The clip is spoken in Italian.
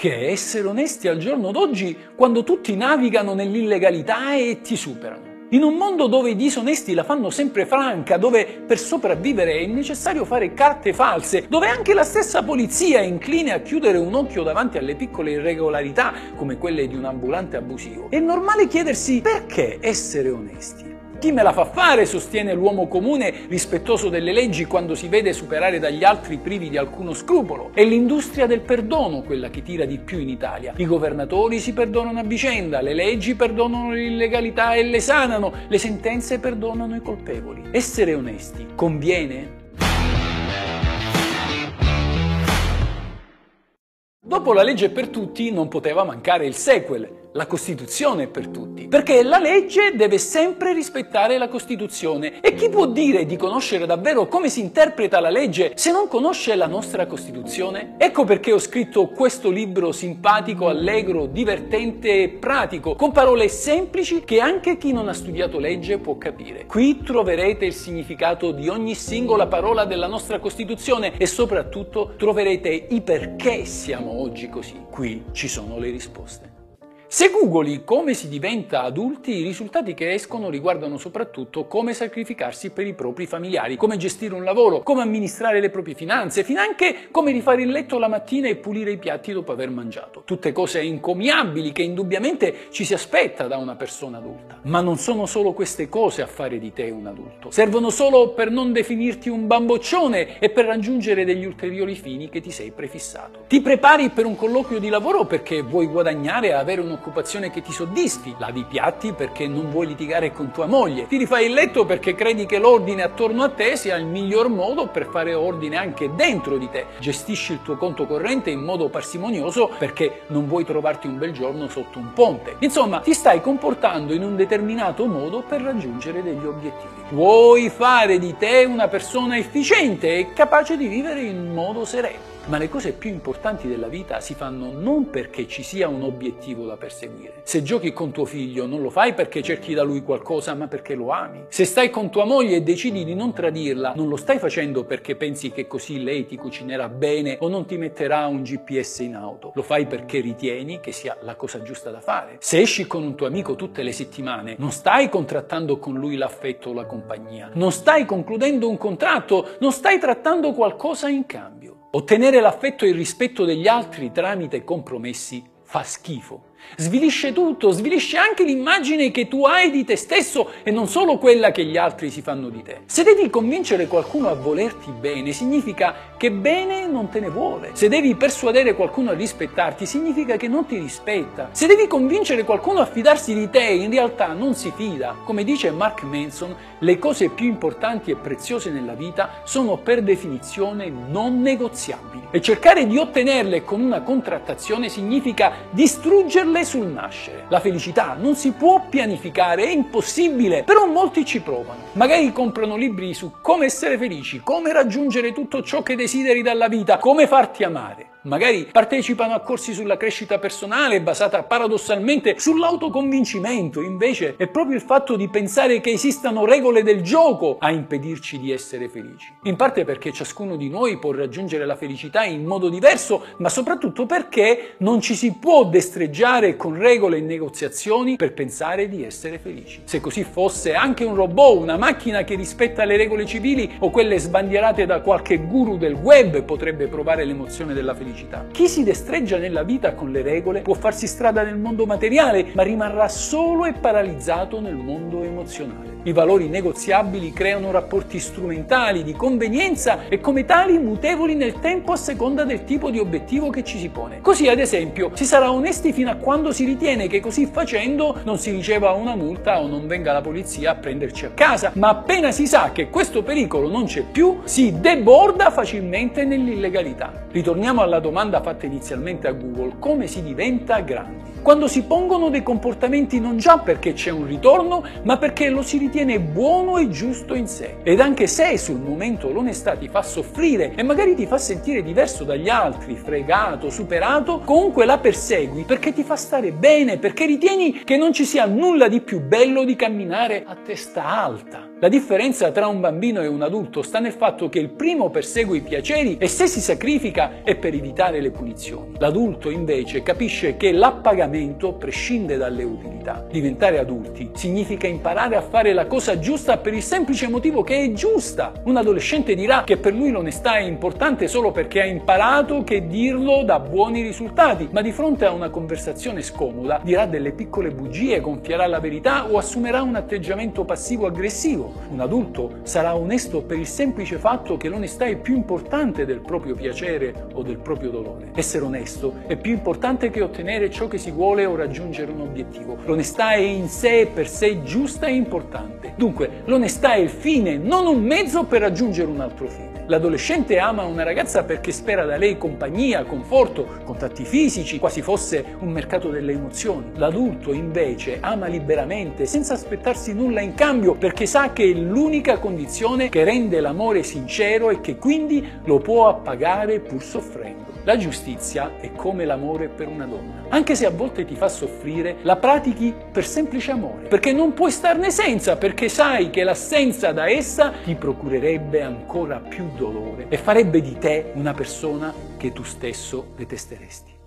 Perché essere onesti al giorno d'oggi quando tutti navigano nell'illegalità e ti superano? In un mondo dove i disonesti la fanno sempre franca, dove per sopravvivere è necessario fare carte false, dove anche la stessa polizia è incline a chiudere un occhio davanti alle piccole irregolarità come quelle di un ambulante abusivo, è normale chiedersi perché essere onesti. Chi me la fa fare, sostiene l'uomo comune rispettoso delle leggi quando si vede superare dagli altri privi di alcuno scrupolo. È l'industria del perdono quella che tira di più in Italia. I governatori si perdonano a vicenda, le leggi perdonano l'illegalità e le sanano, le sentenze perdonano i colpevoli. Essere onesti conviene? Dopo la legge per tutti non poteva mancare il sequel, la Costituzione è per tutti, perché la legge deve sempre rispettare la Costituzione e chi può dire di conoscere davvero come si interpreta la legge se non conosce la nostra Costituzione? Ecco perché ho scritto questo libro simpatico, allegro, divertente e pratico, con parole semplici che anche chi non ha studiato legge può capire. Qui troverete il significato di ogni singola parola della nostra Costituzione e soprattutto troverete i perché siamo oggi così. Qui ci sono le risposte. Se googli come si diventa adulti, i risultati che escono riguardano soprattutto come sacrificarsi per i propri familiari, come gestire un lavoro, come amministrare le proprie finanze, finanche come rifare il letto la mattina e pulire i piatti dopo aver mangiato. Tutte cose incomiabili che indubbiamente ci si aspetta da una persona adulta. Ma non sono solo queste cose a fare di te un adulto. Servono solo per non definirti un bamboccione e per raggiungere degli ulteriori fini che ti sei prefissato. Ti prepari per un colloquio di lavoro perché vuoi guadagnare e avere un un'occupazione che ti soddisfi, lavi i piatti perché non vuoi litigare con tua moglie, ti rifai il letto perché credi che l'ordine attorno a te sia il miglior modo per fare ordine anche dentro di te, gestisci il tuo conto corrente in modo parsimonioso perché non vuoi trovarti un bel giorno sotto un ponte. Insomma, ti stai comportando in un determinato modo per raggiungere degli obiettivi. Vuoi fare di te una persona efficiente e capace di vivere in modo sereno. Ma le cose più importanti della vita si fanno non perché ci sia un obiettivo da perseguire. Se giochi con tuo figlio non lo fai perché cerchi da lui qualcosa, ma perché lo ami. Se stai con tua moglie e decidi di non tradirla, non lo stai facendo perché pensi che così lei ti cucinerà bene o non ti metterà un GPS in auto. Lo fai perché ritieni che sia la cosa giusta da fare. Se esci con un tuo amico tutte le settimane, non stai contrattando con lui l'affetto o la compagnia. Non stai concludendo un contratto, non stai trattando qualcosa in cambio. Ottenere l'affetto e il rispetto degli altri tramite compromessi fa schifo. Svilisce tutto, svilisce anche l'immagine che tu hai di te stesso e non solo quella che gli altri si fanno di te. Se devi convincere qualcuno a volerti bene, significa che bene non te ne vuole. Se devi persuadere qualcuno a rispettarti, significa che non ti rispetta. Se devi convincere qualcuno a fidarsi di te, in realtà non si fida. Come dice Mark Manson, le cose più importanti e preziose nella vita sono per definizione non negoziabili. E cercare di ottenerle con una contrattazione significa distruggerle vederle sul nascere. La felicità non si può pianificare, è impossibile, però molti ci provano. Magari comprano libri su come essere felici, come raggiungere tutto ciò che desideri dalla vita, come farti amare. Magari partecipano a corsi sulla crescita personale basata paradossalmente sull'autoconvincimento, invece è proprio il fatto di pensare che esistano regole del gioco a impedirci di essere felici. In parte perché ciascuno di noi può raggiungere la felicità in modo diverso, ma soprattutto perché non ci si può destreggiare con regole e negoziazioni per pensare di essere felici. Se così fosse, anche un robot, una macchina che rispetta le regole civili o quelle sbandierate da qualche guru del web potrebbe provare l'emozione della felicità felicità. Chi si destreggia nella vita con le regole può farsi strada nel mondo materiale, ma rimarrà solo e paralizzato nel mondo emozionale. I valori negoziabili creano rapporti strumentali, di convenienza e come tali mutevoli nel tempo a seconda del tipo di obiettivo che ci si pone. Così, ad esempio, si sarà onesti fino a quando si ritiene che così facendo non si riceva una multa o non venga la polizia a prenderci a casa, ma appena si sa che questo pericolo non c'è più, si deborda facilmente nell'illegalità. Ritorniamo alla domanda fatta inizialmente a Google, come si diventa grandi? Quando si pongono dei comportamenti non già perché c'è un ritorno, ma perché lo si ritiene buono e giusto in sé. Ed anche se sul momento l'onestà ti fa soffrire e magari ti fa sentire diverso dagli altri, fregato, superato, comunque la persegui perché ti fa stare bene, perché ritieni che non ci sia nulla di più bello di camminare a testa alta. La differenza tra un bambino e un adulto sta nel fatto che il primo persegue i piaceri e se si sacrifica è per evitare le punizioni. L'adulto invece capisce che l'appagamento prescinde dalle utilità. Diventare adulti significa imparare a fare la cosa giusta per il semplice motivo che è giusta. Un adolescente dirà che per lui l'onestà è importante solo perché ha imparato che dirlo dà buoni risultati, ma di fronte a una conversazione scomoda dirà delle piccole bugie, gonfierà la verità o assumerà un atteggiamento passivo-aggressivo. Un adulto sarà onesto per il semplice fatto che l'onestà è più importante del proprio piacere o del proprio dolore. Essere onesto è più importante che ottenere ciò che si vuole o raggiungere un obiettivo. L'onestà è in sé e per sé giusta e importante. Dunque, l'onestà è il fine, non un mezzo per raggiungere un altro fine. L'adolescente ama una ragazza perché spera da lei compagnia, conforto, contatti fisici, quasi fosse un mercato delle emozioni. L'adulto invece ama liberamente, senza aspettarsi nulla in cambio, perché sa che è l'unica condizione che rende l'amore sincero e che quindi lo può appagare pur soffrendo. La giustizia è come l'amore per una donna. Anche se a volte ti fa soffrire, la pratichi per semplice amore, perché non puoi starne senza, perché sai che l'assenza da essa ti procurerebbe ancora più dolore e farebbe di te una persona che tu stesso detesteresti.